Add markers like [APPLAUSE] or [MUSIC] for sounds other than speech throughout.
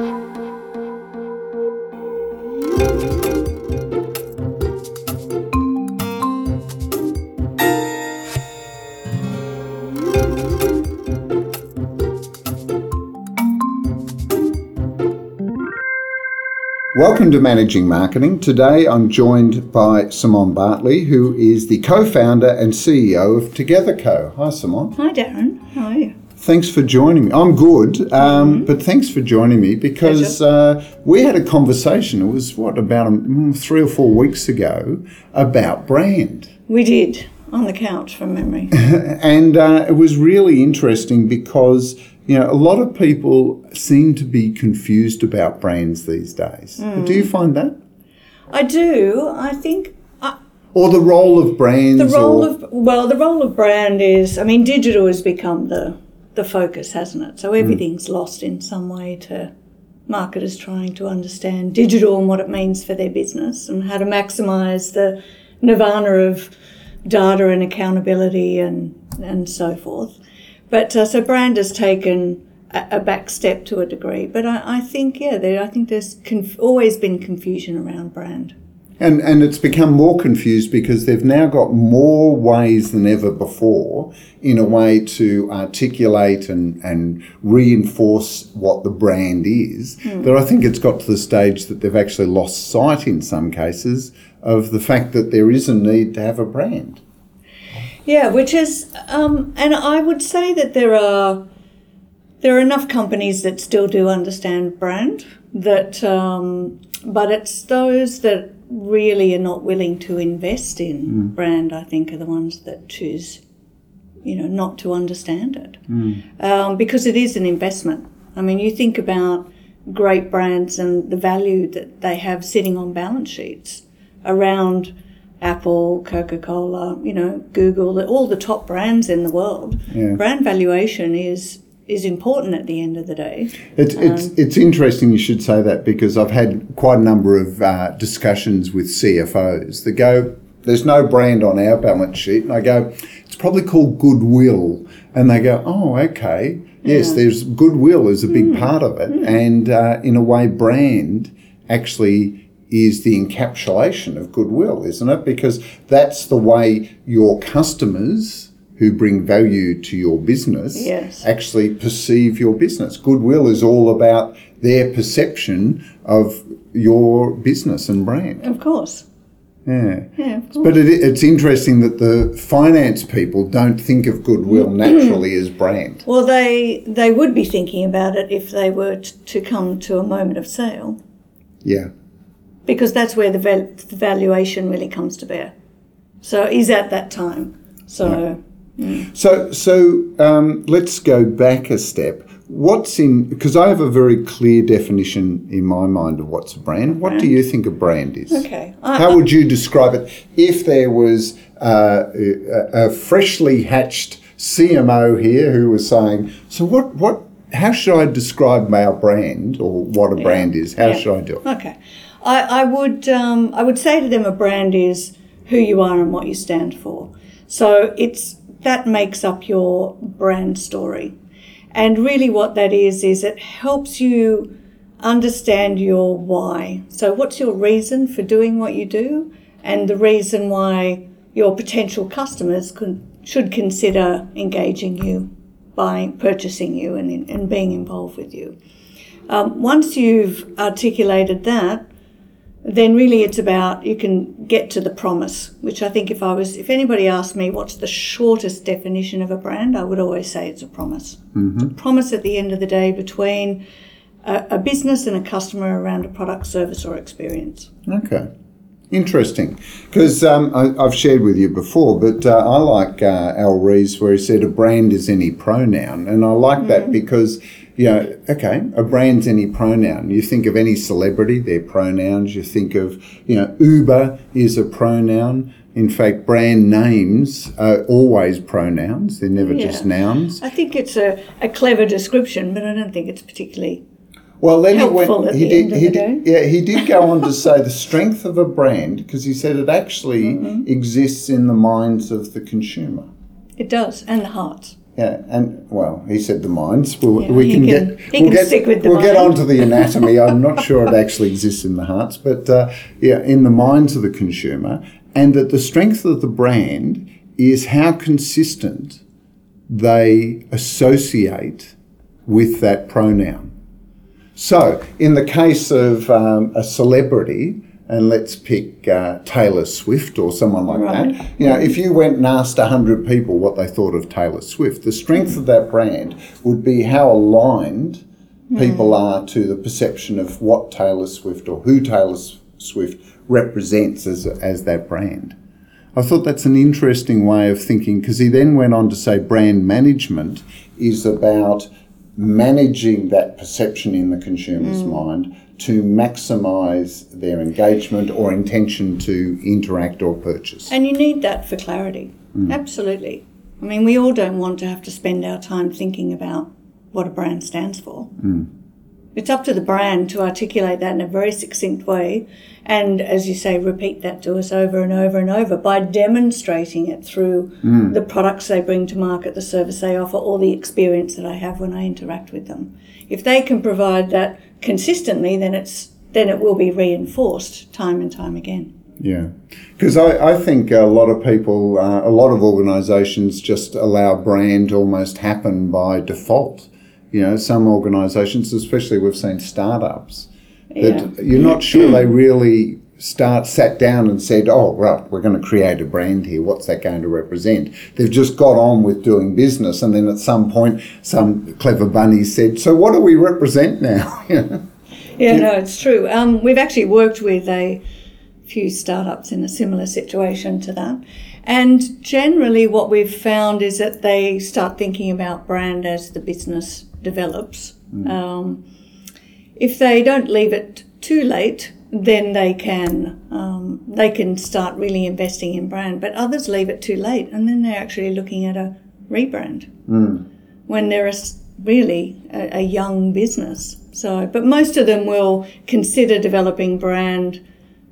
Welcome to Managing Marketing. Today I'm joined by Simone Bartley, who is the co founder and CEO of Together Co. Hi, Simone. Hi, Darren. How are you? Thanks for joining me. I'm good, um, mm-hmm. but thanks for joining me because uh, we had a conversation. It was, what, about um, three or four weeks ago about brand. We did on the couch from memory. [LAUGHS] and uh, it was really interesting because you know, a lot of people seem to be confused about brands these days. Mm. Do you find that? I do. I think. or the role of brands. The role or, of well, the role of brand is. I mean, digital has become the the focus, hasn't it? So everything's mm. lost in some way to marketers trying to understand digital and what it means for their business and how to maximise the nirvana of data and accountability and and so forth. But uh, so brand has taken a, a, back step to a degree. But I, I think, yeah, there, I think there's conf- always been confusion around brand. And, and it's become more confused because they've now got more ways than ever before in a way to articulate and, and reinforce what the brand is. Mm. That I think it's got to the stage that they've actually lost sight in some cases of the fact that there is a need to have a brand. Yeah, which is, um, and I would say that there are there are enough companies that still do understand brand that, um, but it's those that really are not willing to invest in mm. brand. I think are the ones that choose, you know, not to understand it mm. um, because it is an investment. I mean, you think about great brands and the value that they have sitting on balance sheets around Apple, Coca Cola, you know, Google, all the top brands in the world. Yeah. Brand valuation is is important at the end of the day. It's, um, it's, it's interesting you should say that because I've had quite a number of uh, discussions with CFOs that go, there's no brand on our balance sheet. And I go, it's probably called goodwill. And they go, oh, okay. Yes, yeah. there's goodwill is a big mm. part of it. Mm. And uh, in a way, brand actually is the encapsulation of goodwill, isn't it? Because that's the way your customers who bring value to your business yes. actually perceive your business. Goodwill is all about their perception of your business and brand. Of course. Yeah. yeah but it, it's interesting that the finance people don't think of goodwill [CLEARS THROAT] naturally as brand. Well, they they would be thinking about it if they were t- to come to a moment of sale. Yeah because that's where the, val- the valuation really comes to bear. So is at that time. So. Mm. So, so um, let's go back a step. What's in? Because I have a very clear definition in my mind of what's a brand. What do you think a brand is? Okay. How would you describe it if there was uh, a, a freshly hatched CMO here who was saying, "So what? What? How should I describe our brand or what a yeah. brand is? How yeah. should I do it?" Okay. I, I would um, I would say to them a brand is who you are and what you stand for. So it's that makes up your brand story. And really what that is is it helps you understand your why. So what's your reason for doing what you do and the reason why your potential customers could, should consider engaging you by purchasing you and, and being involved with you. Um, once you've articulated that, then really it's about you can get to the promise, which I think if I was, if anybody asked me what's the shortest definition of a brand, I would always say it's a promise. Mm-hmm. A promise at the end of the day between a, a business and a customer around a product, service, or experience. Okay. Interesting, because um, I, have shared with you before, but uh, I like uh, Al Ries where he said a brand is any pronoun, and I like mm-hmm. that because you know, okay, a brand's any pronoun. You think of any celebrity, their pronouns. You think of, you know, Uber is a pronoun. In fact, brand names are always pronouns. They're never yeah. just nouns. I think it's a, a clever description, but I don't think it's particularly well, then he went. He did. He did. Yeah, he did go on to [LAUGHS] say the strength of a brand because he said it actually mm-hmm. exists in the minds of the consumer. It does, and the hearts. Yeah, and well, he said the minds. We'll, Yeah, we can, can- get. we'll can get, stick with the We'll get mind. on to the [LAUGHS] anatomy. I'm not sure it actually exists in the hearts, but uh, yeah, in the minds of the consumer, and that the strength of the brand is how consistent they associate with that pronoun. So, in the case of um, a celebrity, and let's pick uh, Taylor Swift or someone like Right. that, you know, if you went and asked 100 people what they thought of Taylor Swift, the strength of that brand would be how aligned people are to the perception of what Taylor Swift or who Taylor Swift represents as, as that brand. I thought that's an interesting way of thinking because he then went on to say brand management is about managing that perception in the consumer's mind to maximize their engagement or intention to interact or purchase. And you need that for clarity. Mm. Absolutely. I mean, we all don't want to have to spend our time thinking about what a brand stands for. Mm. It's up to the brand to articulate that in a very succinct way and, as you say, repeat that to us over and over and over by demonstrating it through mm. the products they bring to market, the service they offer, or the experience that I have when I interact with them. If they can provide that consistently, then it's then it will be reinforced time and time again. Yeah, because I, I think a lot of people, uh, a lot of organisations just allow brand to almost happen by default. You know, some organisations, especially we've seen startups, that you're not sure they really start sat down and said, "Oh, right, we're going to create a brand here. What's that going to represent?" They've just got on with doing business, and then at some point, some clever bunny said, "So what do we represent now?" [LAUGHS] Know? Yeah, no, it's true. Um, we've actually worked with a few startups in a similar situation to that. And generally, what we've found is that they start thinking about brand as the business develops. Um, if they don't leave it too late, then they can um, they can start really investing in brand. But others leave it too late, and then they're actually looking at a rebrand when they're a really a, a young business. So, but most of them will consider developing brand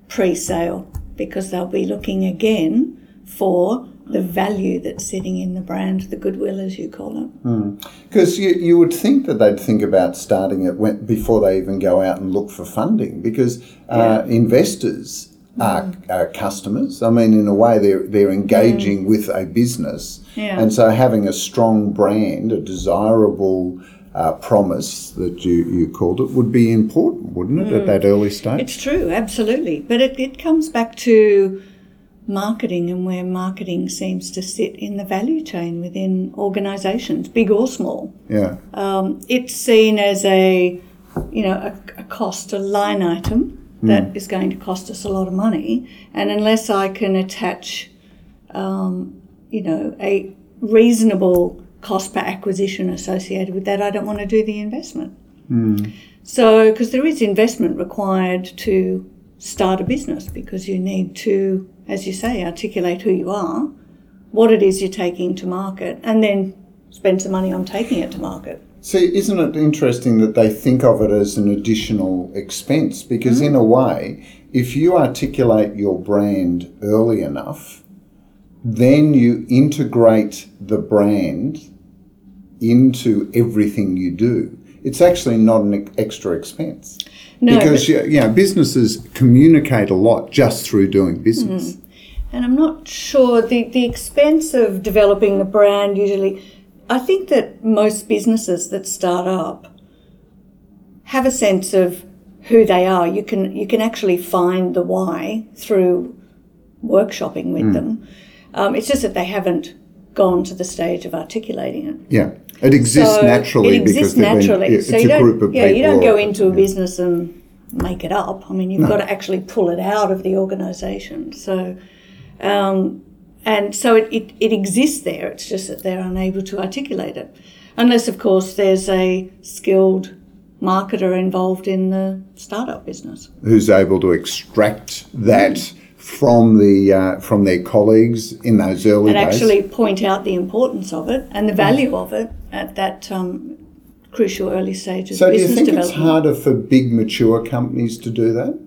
pre-sale because they'll be looking again for the value that's sitting in the brand, the goodwill, as you call it. Because you, you would think that they'd think about starting it when, before they even go out and look for funding because uh, investors are, are customers. I mean, in a way, they're, they're engaging with a business. Yeah. And so having a strong brand, a desirable uh, promise that you, you called it, would be important, wouldn't it, at that early stage? It's true, absolutely. But it, it comes back to marketing and where marketing seems to sit in the value chain within organisations, big or small. yeah. um, it's seen as a you know a, a cost a line item that is going to cost us a lot of money and unless i can attach um, you know a reasonable cost per acquisition associated with that i don't want to do the investment so because there is investment required to start a business because you need to as you say articulate who you are what it is you're taking to market and then spend some money on taking it to market See, isn't it interesting that they think of it as an additional expense? Because, in a mm. way, if you articulate your brand early enough, then you integrate the brand into everything you do. It's actually not an extra expense. No, because you, you know, businesses communicate a lot just through doing business. And I'm not sure the, the expense of developing a brand usually. I think that most businesses that start up have a sense of who they are. You can you can actually find the why through workshopping with them. Um, it's just that they haven't gone to the stage of articulating it. Yeah, it exists So naturally It exists been- naturally. it's so a you don't, group of yeah, you don't go into a business and make it up. I mean, you've got to actually pull it out of the organisation. So, um, and so it, it, it exists there. It's just that they're unable to articulate it, unless, of course, there's a skilled marketer involved in the startup business. who's able to extract that from the uh, from their colleagues in those early and days. actually point out the importance of it and the value of it at that um, crucial early stage of so, do you think it's harder for big mature companies to do that?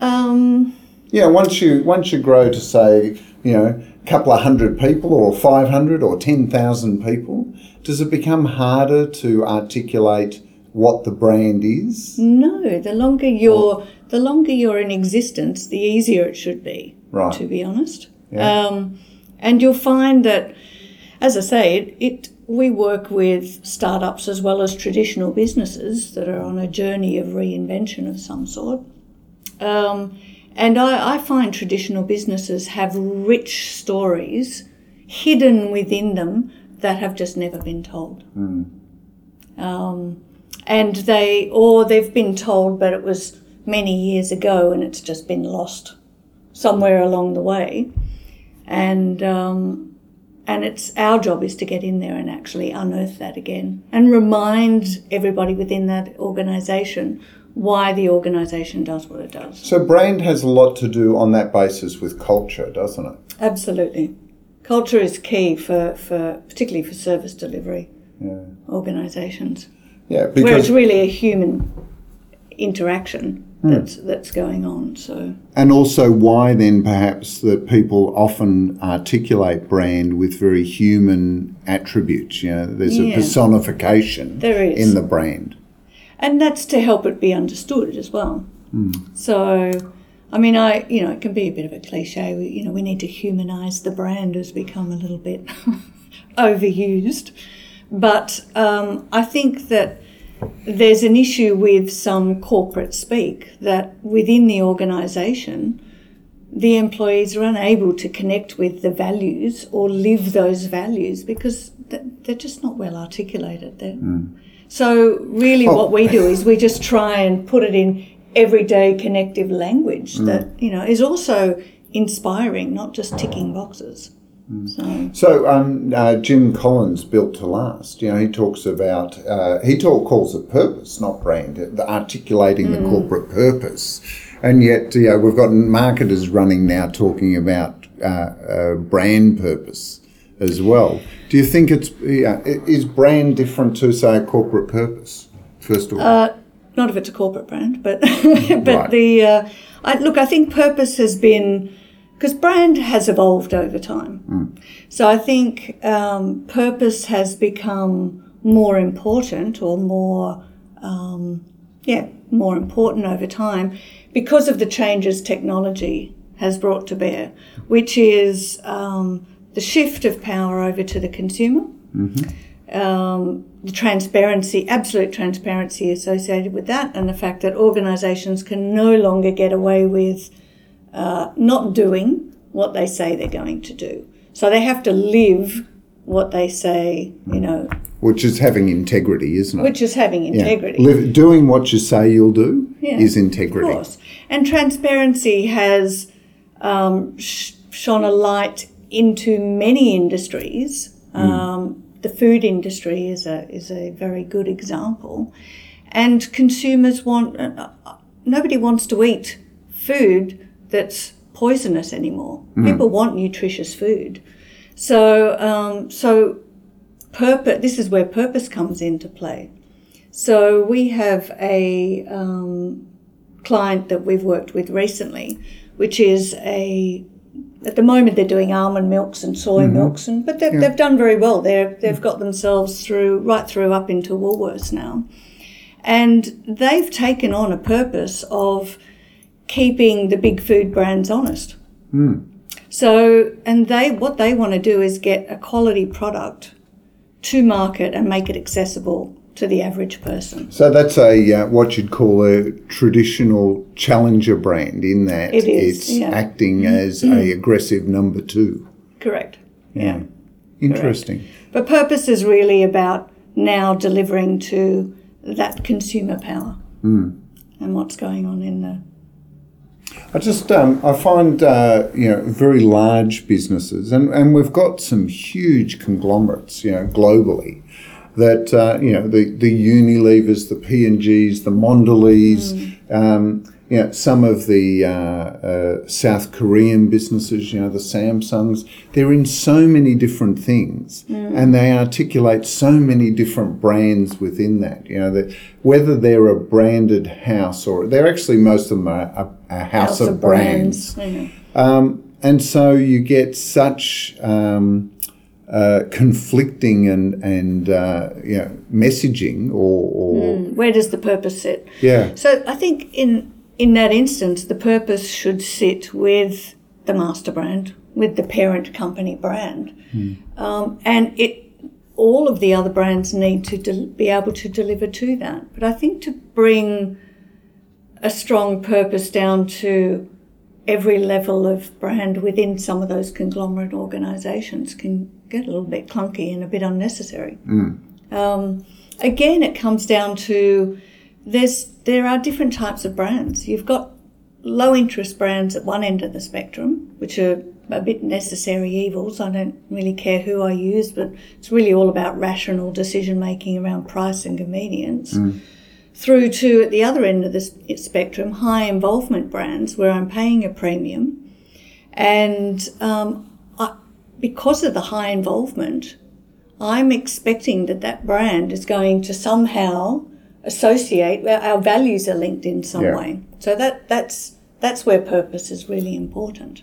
Um, Yeah, once you once you grow to say, you know, a couple of hundred people or 500 or 10,000 people, does it become harder to articulate what the brand is? No, the longer you're the longer you're in existence, the easier it should be. Right. To be honest, Yeah. um, and you'll find that, as I say, it, it we work with startups as well as traditional businesses that are on a journey of reinvention of some sort. Um, and I, I find traditional businesses have rich stories hidden within them that have just never been told. Um, and they, or they've been told, but it was many years ago and it's just been lost somewhere along the way. And, um, and it's our job is to get in there and actually unearth that again and remind everybody within that organisation why the organisation does what it does. So brand has a lot to do on that basis with culture, doesn't it? Absolutely. Culture is key for, for particularly for service delivery Yeah. organisations, Yeah, where it's really a human interaction hmm. that's that's going on. So and also why then perhaps that people often articulate brand with very human attributes. You know, there's a personification There is. in the brand. and that's to help it be understood as well. Hmm. So, I mean, I you know it can be a bit of a cliche. We, you know, we need to humanise the brand has become a little bit [LAUGHS] overused, but um, I think that there's an issue with some corporate speak that within the organisation. The employees are unable to connect with the values or live those values because they're just not well articulated. They're, so really, Oh. what we do is we just try and put it in everyday connective language that you know is also inspiring, not just ticking boxes. So So um, uh, Jim Collins, built to last. You know, he talks about uh, he talk, calls it purpose, not brand, the articulating the corporate purpose. And yet, you know, we've got marketers running now talking about uh, uh, brand purpose as well. Do you think it's yeah, is brand different to say a corporate purpose? First of all, not if it's a corporate brand, but [LAUGHS] but Right. the uh, I, look, I think purpose has been because brand has evolved over time. So I think um, purpose has become more important or more um, yeah more important over time because of the changes technology has brought to bear, which is um, the shift of power over to the consumer. Um, the transparency, absolute transparency associated with that, and the fact that organisations can no longer get away with uh, not doing what they say they're going to do. So they have to live what they say, you know, which is having integrity, isn't it? which is having Yeah. integrity. Live, doing what you say you'll do Yeah, is Of integrity. course. And transparency has um, sh- shone a light into many industries. Um, the food industry is a, is a very good example. And consumers want, uh, uh, nobody wants to eat food that's poisonous anymore. People want nutritious food. So, um, so purpose, this is where purpose comes into play. So we have a um, client that we've worked with recently, which is a at the moment they're doing almond milks and soy milks, and but they've, they've done very well. They're, they've got themselves through right through up into Woolworths now, and they've taken on a purpose of keeping the big food brands honest. Hmm. So, and they what they want to do is get a quality product to market and make it accessible to the average person. So that's a uh, what you'd call a traditional challenger brand in that It is, it's yeah. acting mm-hmm. as a aggressive number two. Correct. Hmm. Yeah. Interesting. But purpose is really about now delivering to that consumer power hmm. and what's going on in the. I just um, I find uh, you know very large businesses and, and we've got some huge conglomerates you know globally that uh, you know the the Unilevers, the P and Gs, the Mondelez, um, you know some of the uh, uh, South Korean businesses, you know the Samsungs. They're in so many different things, and they articulate so many different brands within that. You know that whether they're a branded house or they're actually most of them are a, a house, of, brands. you know. Um, and so you get such um, uh, conflicting and and uh, you know, messaging or, or Where does the purpose sit? yeah So I think in in that instance, the purpose should sit with the master brand, with the parent company brand, um, and it. All of the other brands need to del- be able to deliver to that. But I think to bring a strong purpose down to every level of brand within some of those conglomerate organisations can get a little bit clunky and a bit unnecessary. Um, again, it comes down to there's there are different types of brands. You've got low interest brands at one end of the spectrum, which are a bit necessary evils. I don't really care who I use, but it's really all about rational decision making around price and convenience. Through to at the other end of the spectrum, high involvement brands where I'm paying a premium, and um, I, because of the high involvement, I'm expecting that that brand is going to somehow associate our values are linked in some Yeah. way. So that that's that's where purpose is really important.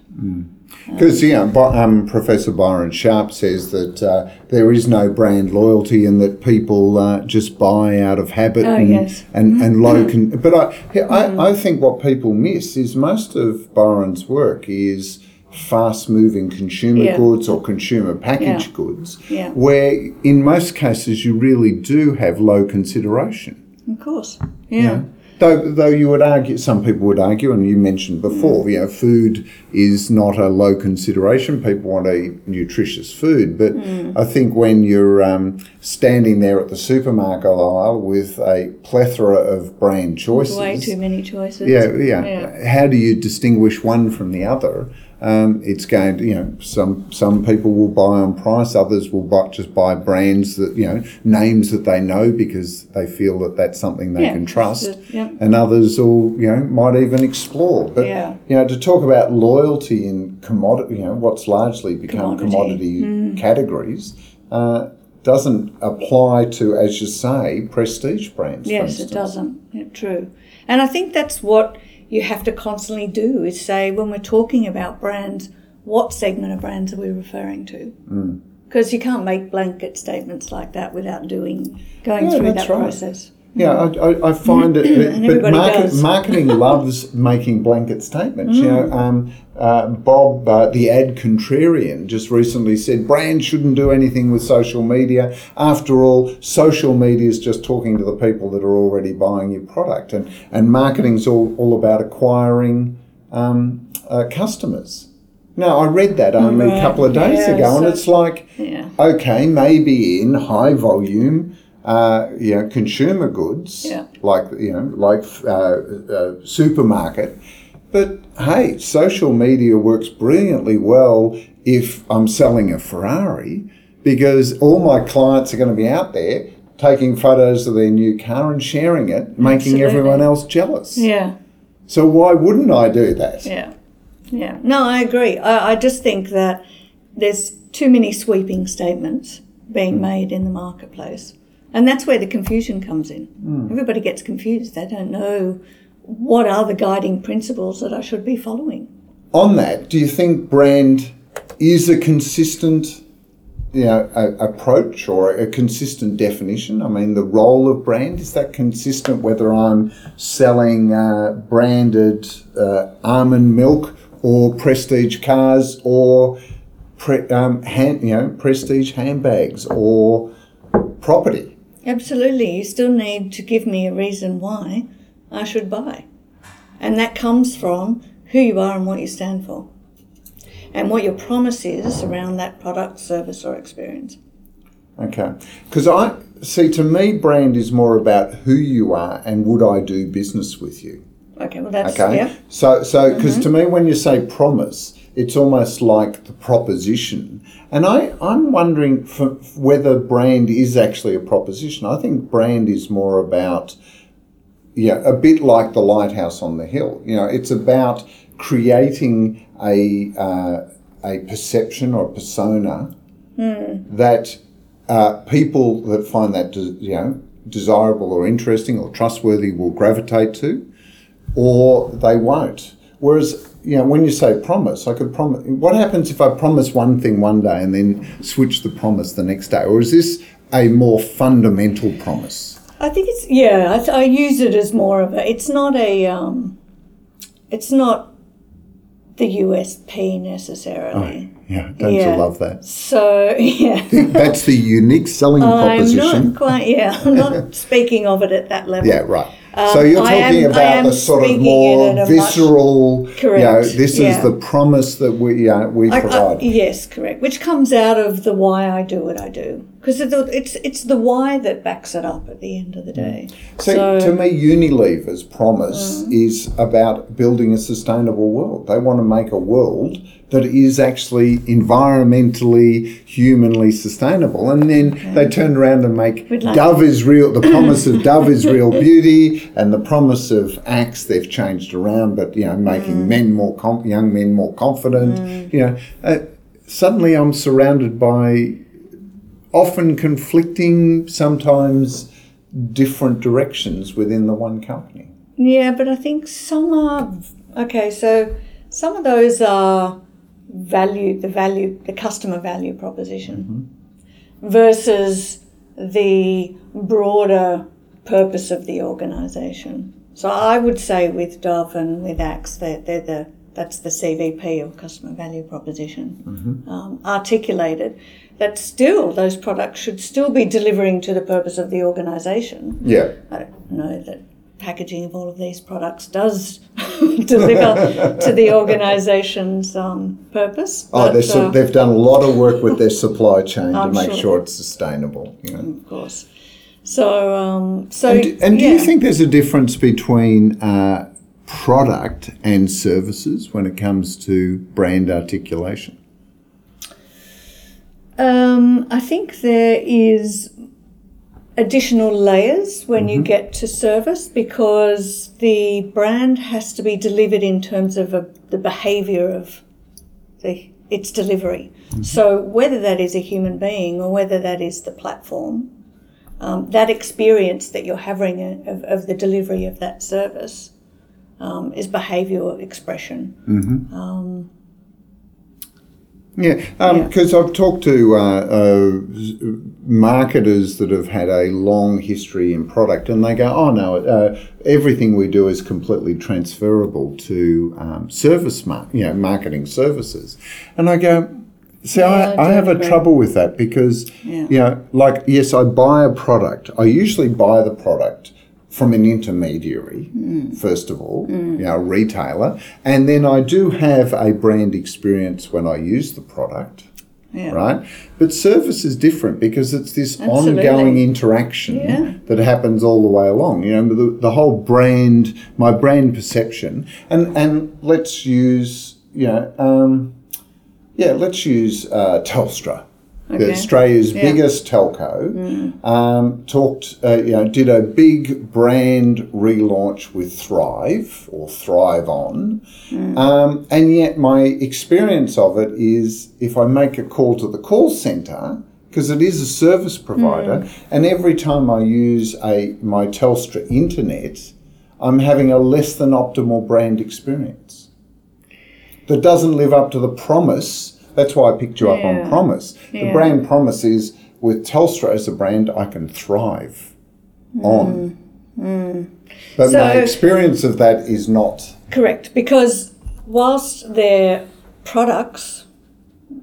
Because know, Bi- um, Professor Byron Sharp says that uh, there is no brand loyalty and that people uh, just buy out of habit Oh, and, yes. and, and low. Con- but I, yeah, I, I think what people miss is most of Byron's work is fast moving consumer Yeah. goods or consumer packaged Yeah. goods, Yeah. where in most cases you really do have low consideration. Of course. Yeah. Though, though you would argue, some people would argue, and you mentioned before, you know, food is not a low consideration. People want to eat nutritious food, but I think when you're um, standing there at the supermarket aisle with a plethora of brand choices, Way too many choices. yeah, yeah, Yeah. How do you distinguish one from the other? Um, it's going to, you know, some some people will buy on price, others will buy, just buy brands that, you know, names that they know because they feel that that's something they Yeah, can trust, yeah. and others will, you know, might even explore. But Yeah. you know, to talk about loyalty in commodity, you know, what's largely become Commodity. commodity, categories. Uh, doesn't apply to, as you say, prestige brands. Yes, it doesn't. Yeah, true. And I think that's what you have to constantly do is say when we're talking about brands, what segment of brands are we referring to? Mm. Because you can't make blanket statements like that without doing going Yeah, through that right. process. Yeah, I, I, I find it, [CLEARS THROAT] but, market, [LAUGHS] marketing loves making blanket statements. You Mm. know, um, uh, Bob, uh, the ad contrarian, just recently said brands shouldn't do anything with social media. After all, social media is just talking to the people that are already buying your product, and and marketing's all all about acquiring um, uh, customers. Now, I read that only a couple of days Yeah, ago, and it's like Yeah. okay, maybe in high volume, uh, you know, consumer goods, Yeah. like you know, like uh, uh, supermarket. But hey, social media works brilliantly well if I'm selling a Ferrari because all my clients are going to be out there taking photos of their new car and sharing it, making Absolutely. everyone else jealous. Yeah. So why wouldn't I do that? Yeah. Yeah. No, I agree. I, I just think that there's too many sweeping statements being made in the marketplace. And that's where the confusion comes in. Everybody gets confused. They don't know what are the guiding principles that I should be following. On that, do you think brand is a consistent you know, a, approach or a consistent definition? I mean, the role of brand is that consistent whether I'm selling uh, branded uh, almond milk or prestige cars or pre, um, hand, you know prestige handbags or property? Absolutely. You still need to give me a reason why I should buy. And that comes from who you are and what you stand for. And what your promise is around that product, service, or experience. Okay, because I see to me, brand is more about who you are and would I do business with you. Okay, well, that's, Okay. yeah. So, so because mm-hmm. to me, when you say promise, it's almost like the proposition. And I, I'm wondering whether brand is actually a proposition. I think brand is more about, yeah, a bit like the lighthouse on the hill. You know, it's about creating a uh, a perception or a persona that uh, people that find that you know desirable or interesting or trustworthy will gravitate to or they won't. Whereas, you know, when you say promise, I could promise. What happens if I promise one thing one day and then switch the promise the next day? Or is this a more fundamental promise? I think it's yeah. I, th- I use it as more of a. It's not a. Um, it's not the USP necessarily. Yeah, don't Yeah. you love that? So [LAUGHS] yeah. [LAUGHS] That's the unique selling proposition. I'm not quite. Yeah, I'm not [LAUGHS] speaking of it at that level. Yeah, right. So you're Um, talking am- about the sort of more in a much- visceral. You know, this yeah. is the promise that we uh, we I- I- provide. yes, correct. Which comes out of the why I do what I do, because it's it's the why that backs it up at the end of the day. So, to me, Unilever's promise Mm. is about building a sustainable world. They want to make a world that is actually environmentally, humanly sustainable. And then they turn around and make like Dove is real, the [COUGHS] promise of Dove is real beauty, and the promise of Axe they've changed around, but you know, making Mm. men more, com- young men more confident. You know, uh, suddenly I'm surrounded by often conflicting, sometimes different directions within the one company. Yeah, but I think some are okay. So some of those are value, the value, the customer value proposition, versus the broader purpose of the organisation. So I would say with Dove and with Axe, they're, they're the that's the CVP or customer value proposition um, articulated. That still those products should still be delivering to the purpose of the organisation. Yeah. I don't know that packaging of all of these products does [LAUGHS] deliver to the organisation's um, purpose. Oh, but, uh, they've done a lot of work with their supply chain to make sure. sure. it's sustainable. You know. of course. So, um, so And, do- and do you think there's a difference between uh, product and services when it comes to brand articulation? Um, I think there is additional layers when you get to service because the brand has to be delivered in terms of a, the behaviour of the its delivery. So whether that is a human being or whether that is the platform, um, that experience that you're having of, of the delivery of that service um, is behavioural expression. Yeah, Yeah. because I've talked to uh, uh, marketers that have had a long history in product, and they go, "Oh no, uh, everything we do is completely transferable to um, service, mar- you know, marketing services." And I go, "See, Yeah, I, I I have a trouble with that because, Yeah. you know, like yes, I buy a product. I usually buy the product." From an intermediary, Hmm. first of all, you know, a retailer, and then I do have a brand experience when I use the product Yeah. right? But service is different because it's this Absolutely. ongoing interaction Yeah. that happens all the way along. You know, the, the whole brand, my brand perception, and and let's use, you know, um, yeah, let's use uh, Telstra. Okay. Australia's Yeah. Mm. biggest telco um, talked, uh, you know, did a big brand relaunch with Thrive or Thrive On, Mm. um, and yet my experience of it is if I make a call to the call centre because it is a service provider, Mm. and every time I use a my Telstra internet, I'm having a less than optimal brand experience that doesn't live up to the promise. That's why I picked you up on promise. The brand promise is with Telstra as a brand, I can thrive hmm. on. Hmm. But So- my experience of that is not. Correct, because whilst their products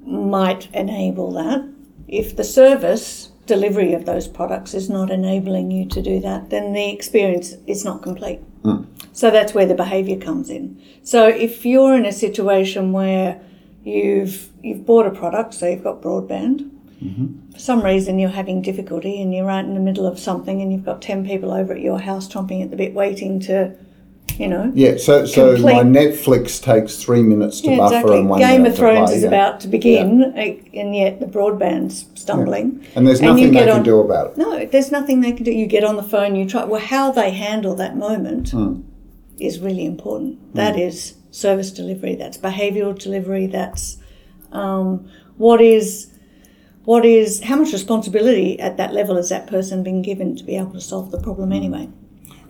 might enable that, if the service delivery of those products is not enabling you to do that, then the experience is not complete. Hmm. So that's where the behaviour comes in. So if you're in a situation where you've you've bought a product, so you've got broadband, for some reason you're having difficulty and you're right in the middle of something and you've got 10 people over at your house chomping at the bit waiting to, you know, Yeah, so so Complete- my Netflix takes three minutes to Yeah, buffer exactly. and one Game of Thrones play, is yeah. about to begin, eh, and yet the broadband's stumbling. and there's nothing you they can on- do about it. No, there's nothing they can do. You get on the phone, you try. Well, how they handle that moment Hmm. is really important. That is service delivery. That's behavioural delivery. That's um, what is what is how much responsibility at that level has that person been given to be able to solve the Hmm. problem anyway.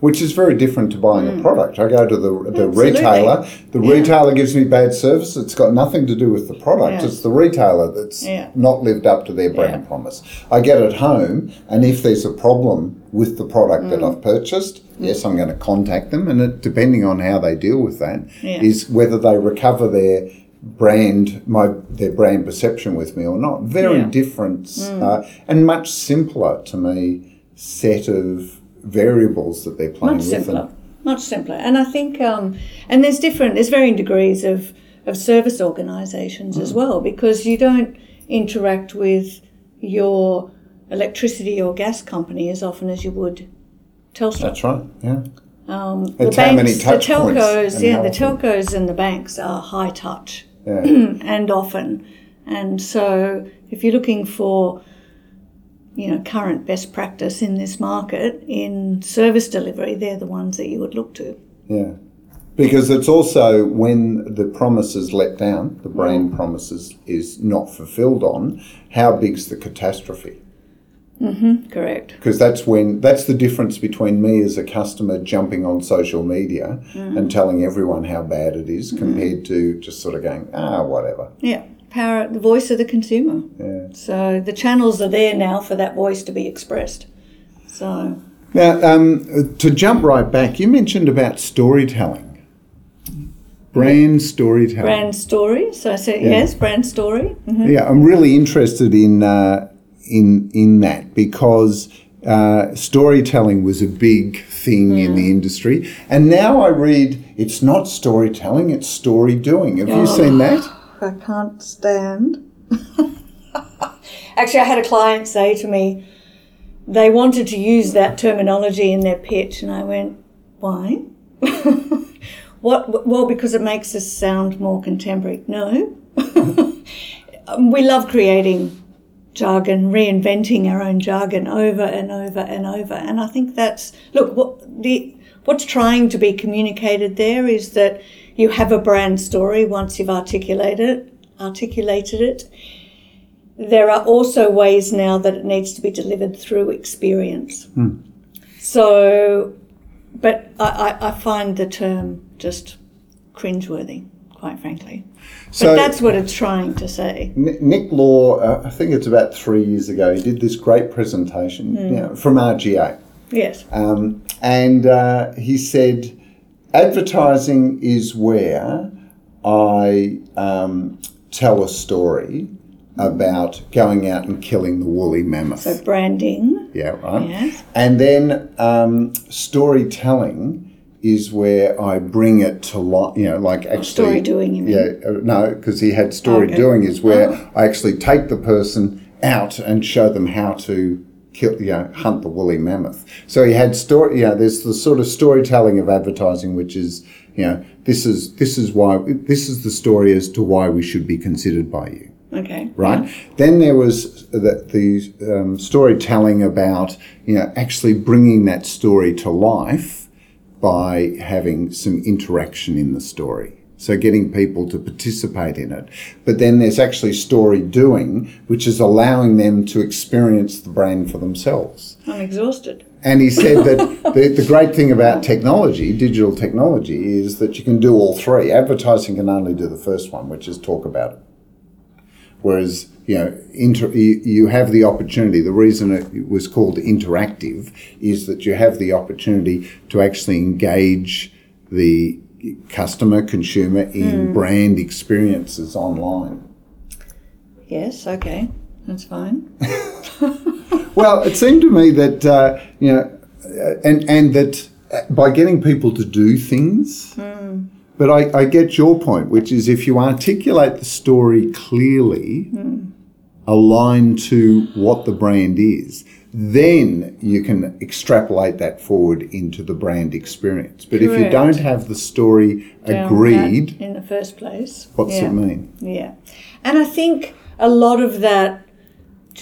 which is very different to buying a product. I go to the, the Mm. Absolutely. retailer, the Yeah. retailer gives me bad service. It's got nothing to do with the product, Yeah. it's the retailer that's Yeah. not lived up to their brand promise. I get it home, and if there's a problem with the product Mm. that I've purchased, yes, I'm going to contact them, and it, depending on how they deal with that, is Yeah. whether they recover their brand my their brand perception with me or not very Yeah. Mm. different uh, and much simpler to me set of variables that they're playing much with simpler, much simpler. And I think, um, and there's different, there's varying degrees of, of service organisations Mm. as well, because you don't interact with your electricity or gas company as often as you would Telstra. that's right yeah Um, It's how many the touch points telcos, yeah, the telcos and the banks are high touch yeah [CLEARS THROAT] and often. And so, if you're looking for, you know, current best practice in this market in service delivery, they're the ones that you would look to. yeah because it's also when the promise is let down the brand promises is not fulfilled on how big's the catastrophe Correct. because that's when that's the difference between me as a customer jumping on social media and telling everyone how bad it is compared to just sort of going ah whatever Yeah, power, the voice of the consumer. yeah So the channels are there now for that voice to be expressed. So now um, to jump right back you mentioned about storytelling brand storytelling brand story. So I said yes, brand story. Mhm. yeah i'm really interested in uh, in in that because uh, storytelling was a big thing in the industry, and now I read it's not storytelling; it's story doing. Have you seen that? I can't stand. [LAUGHS] Actually, I had a client say to me, they wanted to use that terminology in their pitch, and I went, why? [LAUGHS] what? Well, because it makes us sound more contemporary. No. [LAUGHS] we love creating jargon, reinventing our own jargon over and over and over. And I think that's look what the what's trying to be communicated there is that you have a brand story once you've articulated articulated it. There are also ways now that it needs to be delivered through experience. Hmm. So, but I, I, I find the term just cringeworthy, quite frankly. But So- that's what it's trying to say. Nick Law, uh, I think it's about three years ago, he did this great presentation you know, from RGA. Yes. Um, and uh, he said, advertising is where I um, tell a story about going out and killing the woolly mammoth. So branding. yeah, right. Yes. And then um, storytelling is where I bring it to life, you know, like actually. story doing, you mean? Yeah, uh, no, because he had story Okay. doing is where Oh. I actually take the person out and show them how to kill, you know, hunt the woolly mammoth. So he had story, you know, there's the sort of storytelling of advertising, which is, you know, this is this is why this is the story as to why we should be considered by you Okay. right? Then there was the, the um, storytelling about you know actually bringing that story to life by having some interaction in the story. So getting people to participate in it. But then there's actually story doing, which is allowing them to experience the brand for themselves. I'm exhausted. And he said that [LAUGHS] the, the great thing about technology, digital technology, is that you can do all three. Advertising can only do the first one, which is talk about it. Whereas, you know, inter, you, you have the opportunity, the reason it was called interactive is that you have the opportunity to actually engage the customer, consumer in brand experiences online. Yes. Okay. That's fine. [LAUGHS] Well, it seemed to me that uh, you know, uh, and and that uh, by getting people to do things. But I, I get your point, which is if you articulate the story clearly, hmm. aligned to what the brand is, then you can extrapolate that forward into the brand experience. But if you don't have the story Down agreed, in the first place. what's yeah. it mean? Yeah. And I think a lot of that,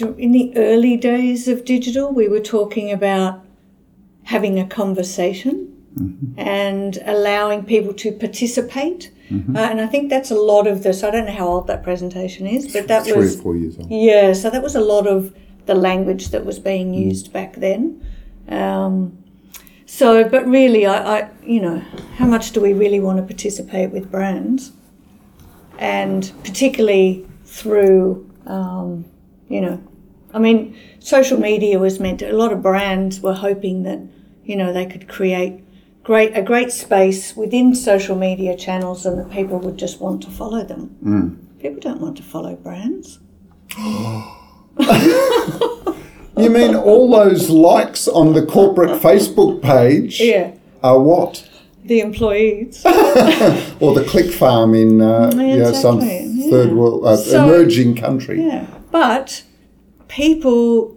in the early days of digital, we were talking about having a conversation and allowing people to participate. Uh, and I think that's a lot of this. I don't know how old that presentation is, but that Three was. or four years old. Yeah, so that was a lot of the language that was being used back then. Um, So, but really, I, I, you know, how much do we really want to participate with brands? And particularly through, um, you know, I mean, social media was meant to, a lot of brands were hoping that, you know, they could create great a great space within social media channels and that people would just want to follow them. People don't want to follow brands. [GASPS] [LAUGHS] You mean all those likes on the corporate Facebook page Yeah. are what? The employees. [LAUGHS] Or the click farm in uh, Yeah, you know, some exactly, yeah. third world, uh, So- emerging country. Yeah, but people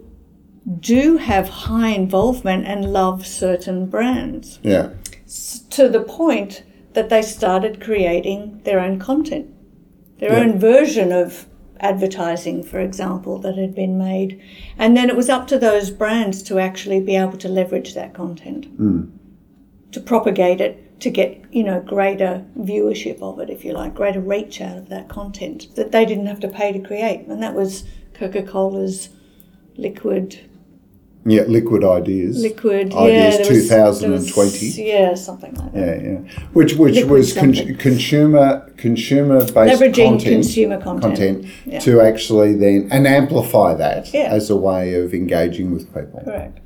do have high involvement and love certain brands Yeah. To the point that they started creating their own content, their Yeah. own version of advertising, for example, that had been made. And then it was up to those brands to actually be able to leverage that content, hmm. to propagate it, to get, you know, greater viewership of it, if you like, greater reach out of that content that they didn't have to pay to create. And that was Coca Cola's liquid Yeah, liquid ideas. liquid Ideas yeah, 2020. was- yeah, something like that. Yeah, yeah. Which which Liquid was con- consumer consumer based Leveraging content, consumer content. Yeah. to actually then and amplify that Yeah. as a way of engaging with people. Correct.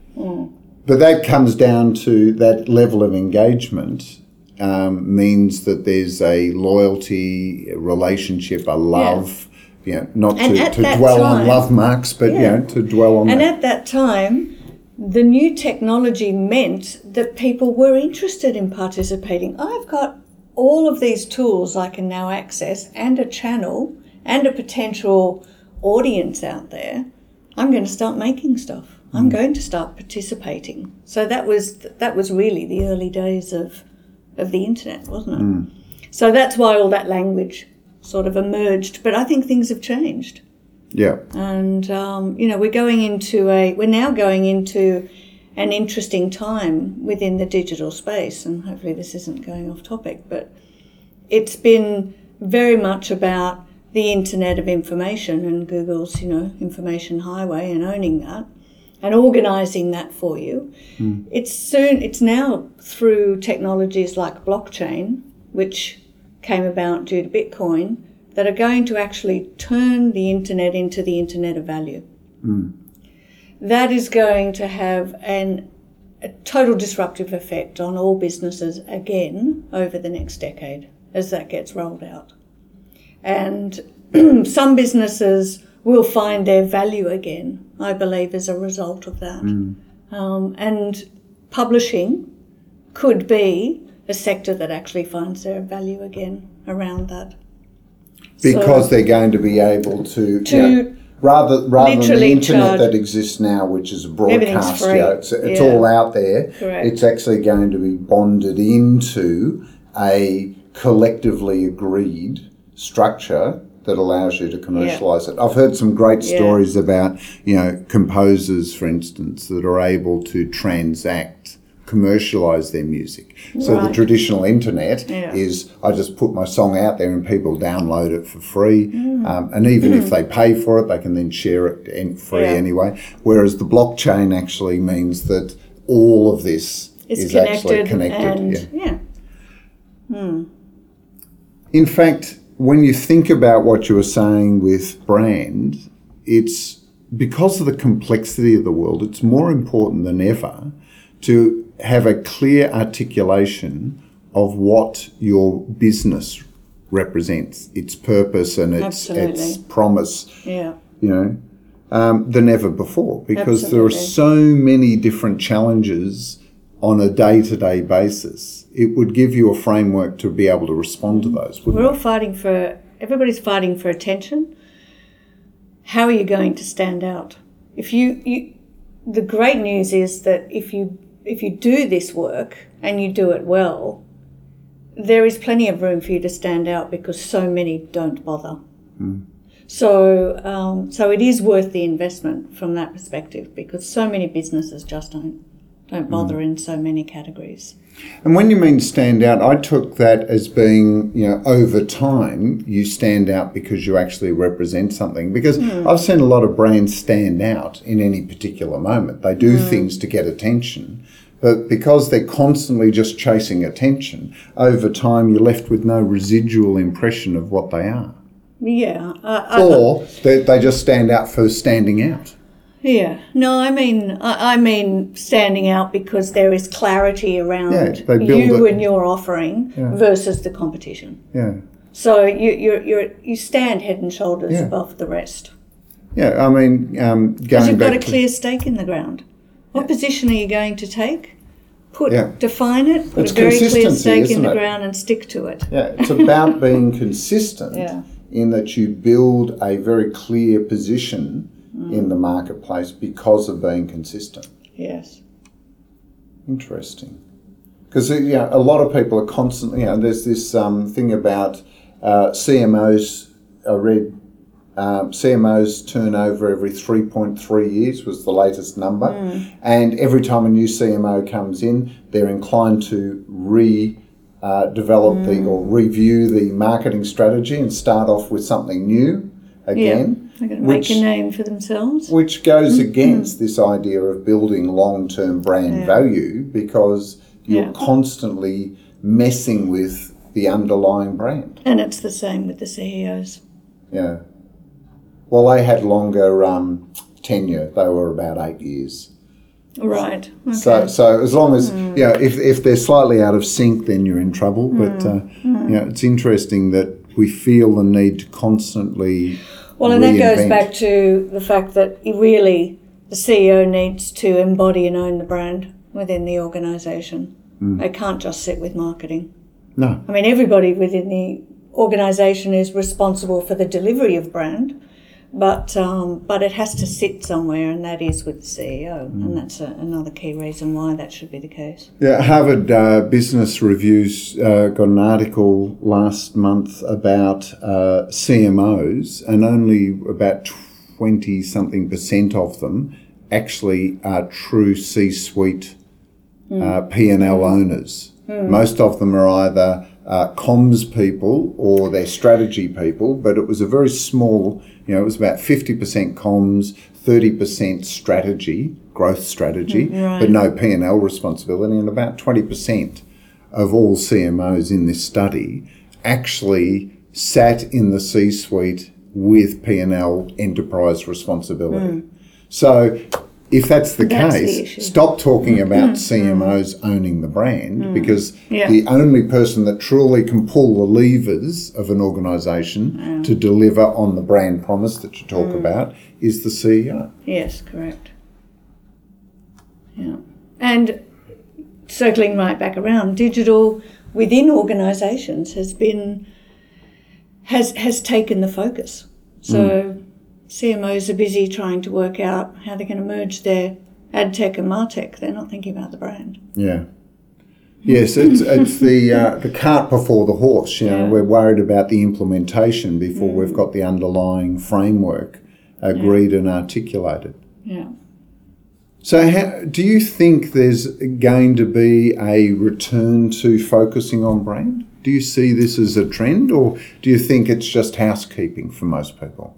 But that comes down to that level of engagement um, means that there's a loyalty, a relationship, a love. You know, not And to, to dwell on Lovemarks, but you Yeah. know, to dwell on And that. at that time, the new technology meant that people were interested in participating. I've got all of these tools I can now access and a channel and a potential audience out there. I'm going to start making stuff. I'm hmm. going to start participating. So that was that was really the early days of of the internet, wasn't it? Hmm. So that's why all that language sort of emerged. But I think things have changed. Yeah, and um, you know we're going into a we're now going into an interesting time within the digital space and hopefully this isn't going off topic but it's been very much about the internet of information and google's you know information highway and owning that and organizing that for you. It's soon it's now through technologies like blockchain which came about due to bitcoin that are going to actually turn the internet into the internet of value. That is going to have an, a total disruptive effect on all businesses again over the next decade as that gets rolled out. And [CLEARS THROAT] some businesses will find their value again, I believe, as a result of that. Um, and publishing could be a sector that actually finds their value again around that. because So- they're going to be able to, To you know, rather rather than the internet that exists now, which is a broadcast, you know, it's, it's Yeah. all out there. Correct. It's actually going to be bonded into a collectively agreed structure that allows you to commercialize it. I've heard some great Yeah. stories about, you know, composers, for instance, that are able to transact, commercialize their music. So the traditional internet Yeah. is I just put my song out there and people download it for free. Mm. Um, and even if they pay for it, they can then share it in free Yeah. anyway. Whereas the blockchain actually means that all of this It's is connected, actually connected. and yeah. yeah. In fact, when you think about what you were saying with brand, it's because of the complexity of the world, it's more important than ever to have a clear articulation of what your business represents, its purpose and its, its promise, yeah. you know, um, than ever before. Because there are so many different challenges on a day to day basis. It would give you a framework to be able to respond to those, wouldn't We're it? all fighting for, everybody's fighting for attention. How are you going to stand out? If you, you the great news is that if you if you do this work and you do it well, there is plenty of room for you to stand out because so many don't bother. Hmm. So, um, so it is worth the investment from that perspective because so many businesses just don't don't bother hmm. in so many categories. And when you mean stand out, I took that as being, you know, over time you stand out because you actually represent something. Because hmm. I've seen a lot of brands stand out in any particular moment. They do things to get attention, But because they're constantly just chasing attention, over time you're left with no residual impression of what they are. Yeah. Uh, I- Or they, they just stand out for standing out. Yeah. No, I mean, I, I mean standing out because there is clarity around Yeah, you it. and your offering Yeah. versus the competition. Yeah. So you you you you stand head and shoulders Yeah. above the rest Yeah, I mean, um, because going you've got a clear stake in the ground. What position are you going to take? Put Yeah. define it. Put It's a very clear stake in the it? ground and stick to it. Yeah, it's about [LAUGHS] being consistent Yeah. in that you build a very clear position in the marketplace because of being consistent. Yes. Interesting. Because you know, a lot of people are constantly, you know, there's this um, thing about uh, CMOs. I read um, CMOs turnover every 3.3 years was the latest number. And every time a new CMO comes in, they're inclined to re uh, develop the or review the marketing strategy and start off with something new again. They're going to Which- make a name for themselves. which goes against this idea of building long-term brand value because you're Yeah. constantly messing with the underlying brand. And it's the same with the CEOs. Yeah. Well, they had longer um, tenure. They were about eight years. Right. Okay. So, so as long as you know, if, if they're slightly out of sync, then you're in trouble. But uh, you know, it's interesting that we feel the need to constantly. Well, and that goes back to the fact that really the CEO needs to embody and own the brand within the organisation. They can't just sit with marketing. No, I mean, everybody within the organisation is responsible for the delivery of brand, but um, but it has to sit somewhere, and that is with the CEO, and that's a, another key reason why that should be the case. Yeah, Harvard uh, Business Reviews uh, got an article last month about uh, CMOs, and only about 20 something percent of them actually are true C suite uh, P&L owners. Most of them are either uh, comms people or they're strategy people, but it was a very small, you know, it was about 50% comms, 30% strategy, growth strategy, mm, but no P&L responsibility, and about 20% of all CMOs in this study actually sat in the C-suite with P&L enterprise responsibility. Mm. So if that's the That's case, issue. stop talking mm. about mm. CMOs owning the brand mm. because Yeah. the only person that truly can pull the levers of an organisation to deliver on the brand promise that you talk about is the CEO. Yes, correct. Yeah. And circling right back around, digital within organisations has been has has taken the focus. So CMOs are busy trying to work out how they're going to merge their ad tech and martech. They're not thinking about the brand. Yeah. Yes, it's it's the uh, the cart before the horse. You know, Yeah. we're worried about the implementation before we've got the underlying framework agreed and articulated. Yeah. So, how, do you think there's going to be a return to focusing on brand? Do you see this as a trend, or do you think it's just housekeeping for most people?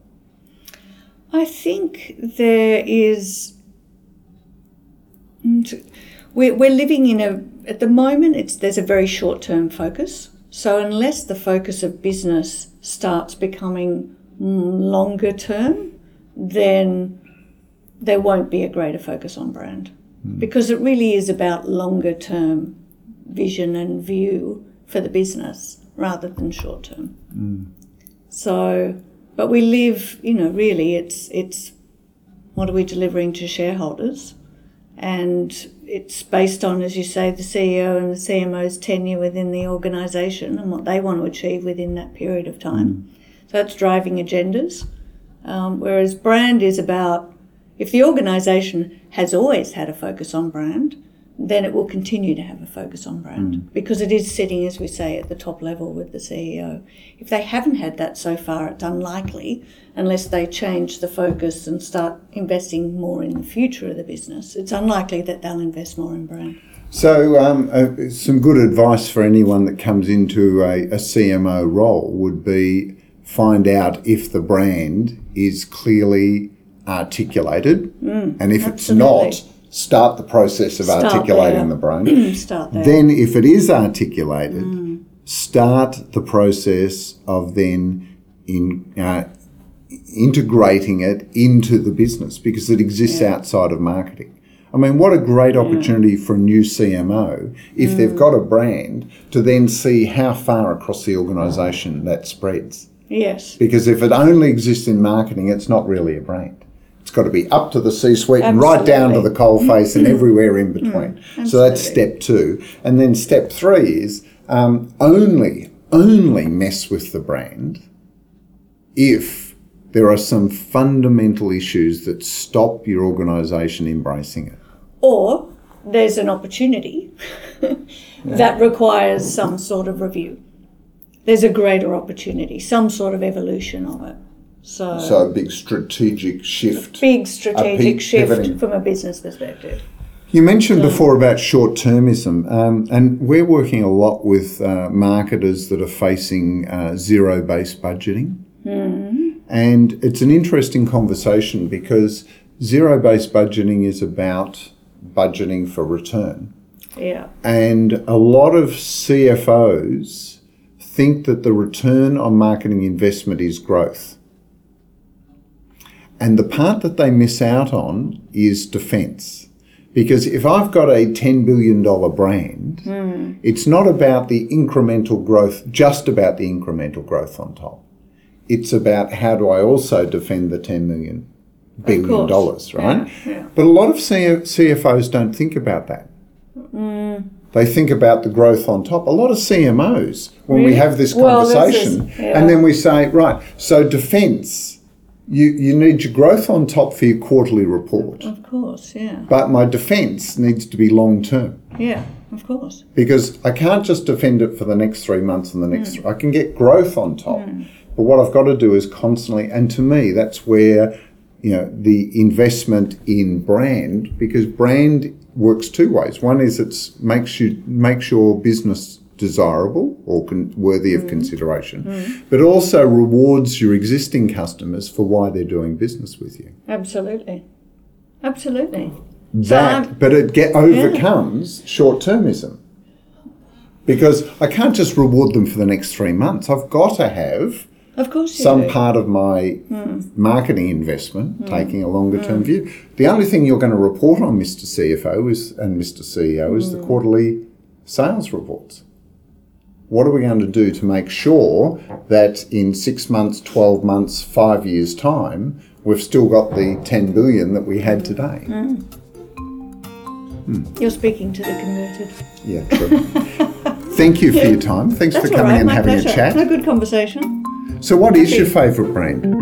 I think there is. Mm, We're, we're living in a. At the moment, it's there's a very short term focus. So unless the focus of business starts becoming mm, longer term, then there won't be a greater focus on brand because it really is about longer term vision and view for the business rather than short term. So, but we live, you know, really, it's it's what are we delivering to shareholders, and it's based on, as you say, the CEO and the CMO's tenure within the organisation and what they want to achieve within that period of time. So that's driving agendas. Um, whereas brand is about if the organisation has always had a focus on brand, then it will continue to have a focus on brand because it is sitting, as we say, at the top level with the CEO. If they haven't had that so far, it's unlikely, unless they change the focus and start investing more in the future of the business, it's unlikely that they'll invest more in brand. So, um, uh, some good advice for anyone that comes into a, a CMO role would be find out if the brand is clearly articulated, and if absolutely. it's not, start the process of Start articulating there. the brand. [CLEARS THROAT] Start there. then, if it is articulated, start the process of then in uh, integrating it into the business because it exists outside of marketing. I mean, what a great opportunity for a new CMO if they've got a brand to then see how far across the organisation that spreads. yes. Because if it only exists in marketing, it's not really a brand. It's got to be up to the C suite and right down to the coal face and everywhere in between. so that's step two. And then step three is um, only, only mess with the brand if there are some fundamental issues that stop your organisation embracing it. Or there's an opportunity [LAUGHS] that requires some sort of review. There's a greater opportunity, some sort of evolution of it. So, So a big strategic shift. big strategic peak shift pivoting. from a business perspective. You mentioned before about short termism, um, and we're working a lot with uh, marketers that are facing uh, zero based budgeting. And it's an interesting conversation because zero based budgeting is about budgeting for return. Yeah. And a lot of CFOs think that the return on marketing investment is growth. And the part that they miss out on is defense. Because if I've got a $10 billion brand, hmm. it's not about the incremental growth, just about the incremental growth on top. It's about how do I also defend the $10 million billion dollars, right? Yeah, yeah. But a lot of CFOs don't think about that. Mm. They think about the growth on top. A lot of CMOs, when we have this Well, this is- conversation, yeah. and then we say, right, so defence, you, you need your growth on top for your quarterly report. Of course, yeah. But my defence needs to be long term Yeah, of course. because I can't just defend it for the next three months and the next. Hmm. I can get growth on top, but what I've got to do is constantly. And to me, that's where you know the investment in brand because brand works two ways. One is it's makes you makes your business desirable or con- worthy of mm. consideration, mm. but also rewards your existing customers for why they're doing business with you. Absolutely. Absolutely. that, I'm- but it get overcomes short termism because I can't just reward them for the next three months. I've got to have Of course some do. part of my mm. marketing investment taking a longer term view. The only thing you're going to report on, Mr. CFO is, and Mr. CEO, is the quarterly sales reports. What are we going to do to make sure that in six months, 12 months, five years' time, we've still got the 10 billion that we had today? Mm. Hmm. You're speaking to the converted. Yeah, true. Thank you for your time. Thanks That's for coming right, and having pleasure. a chat. No good conversation. So, what is your favourite brand?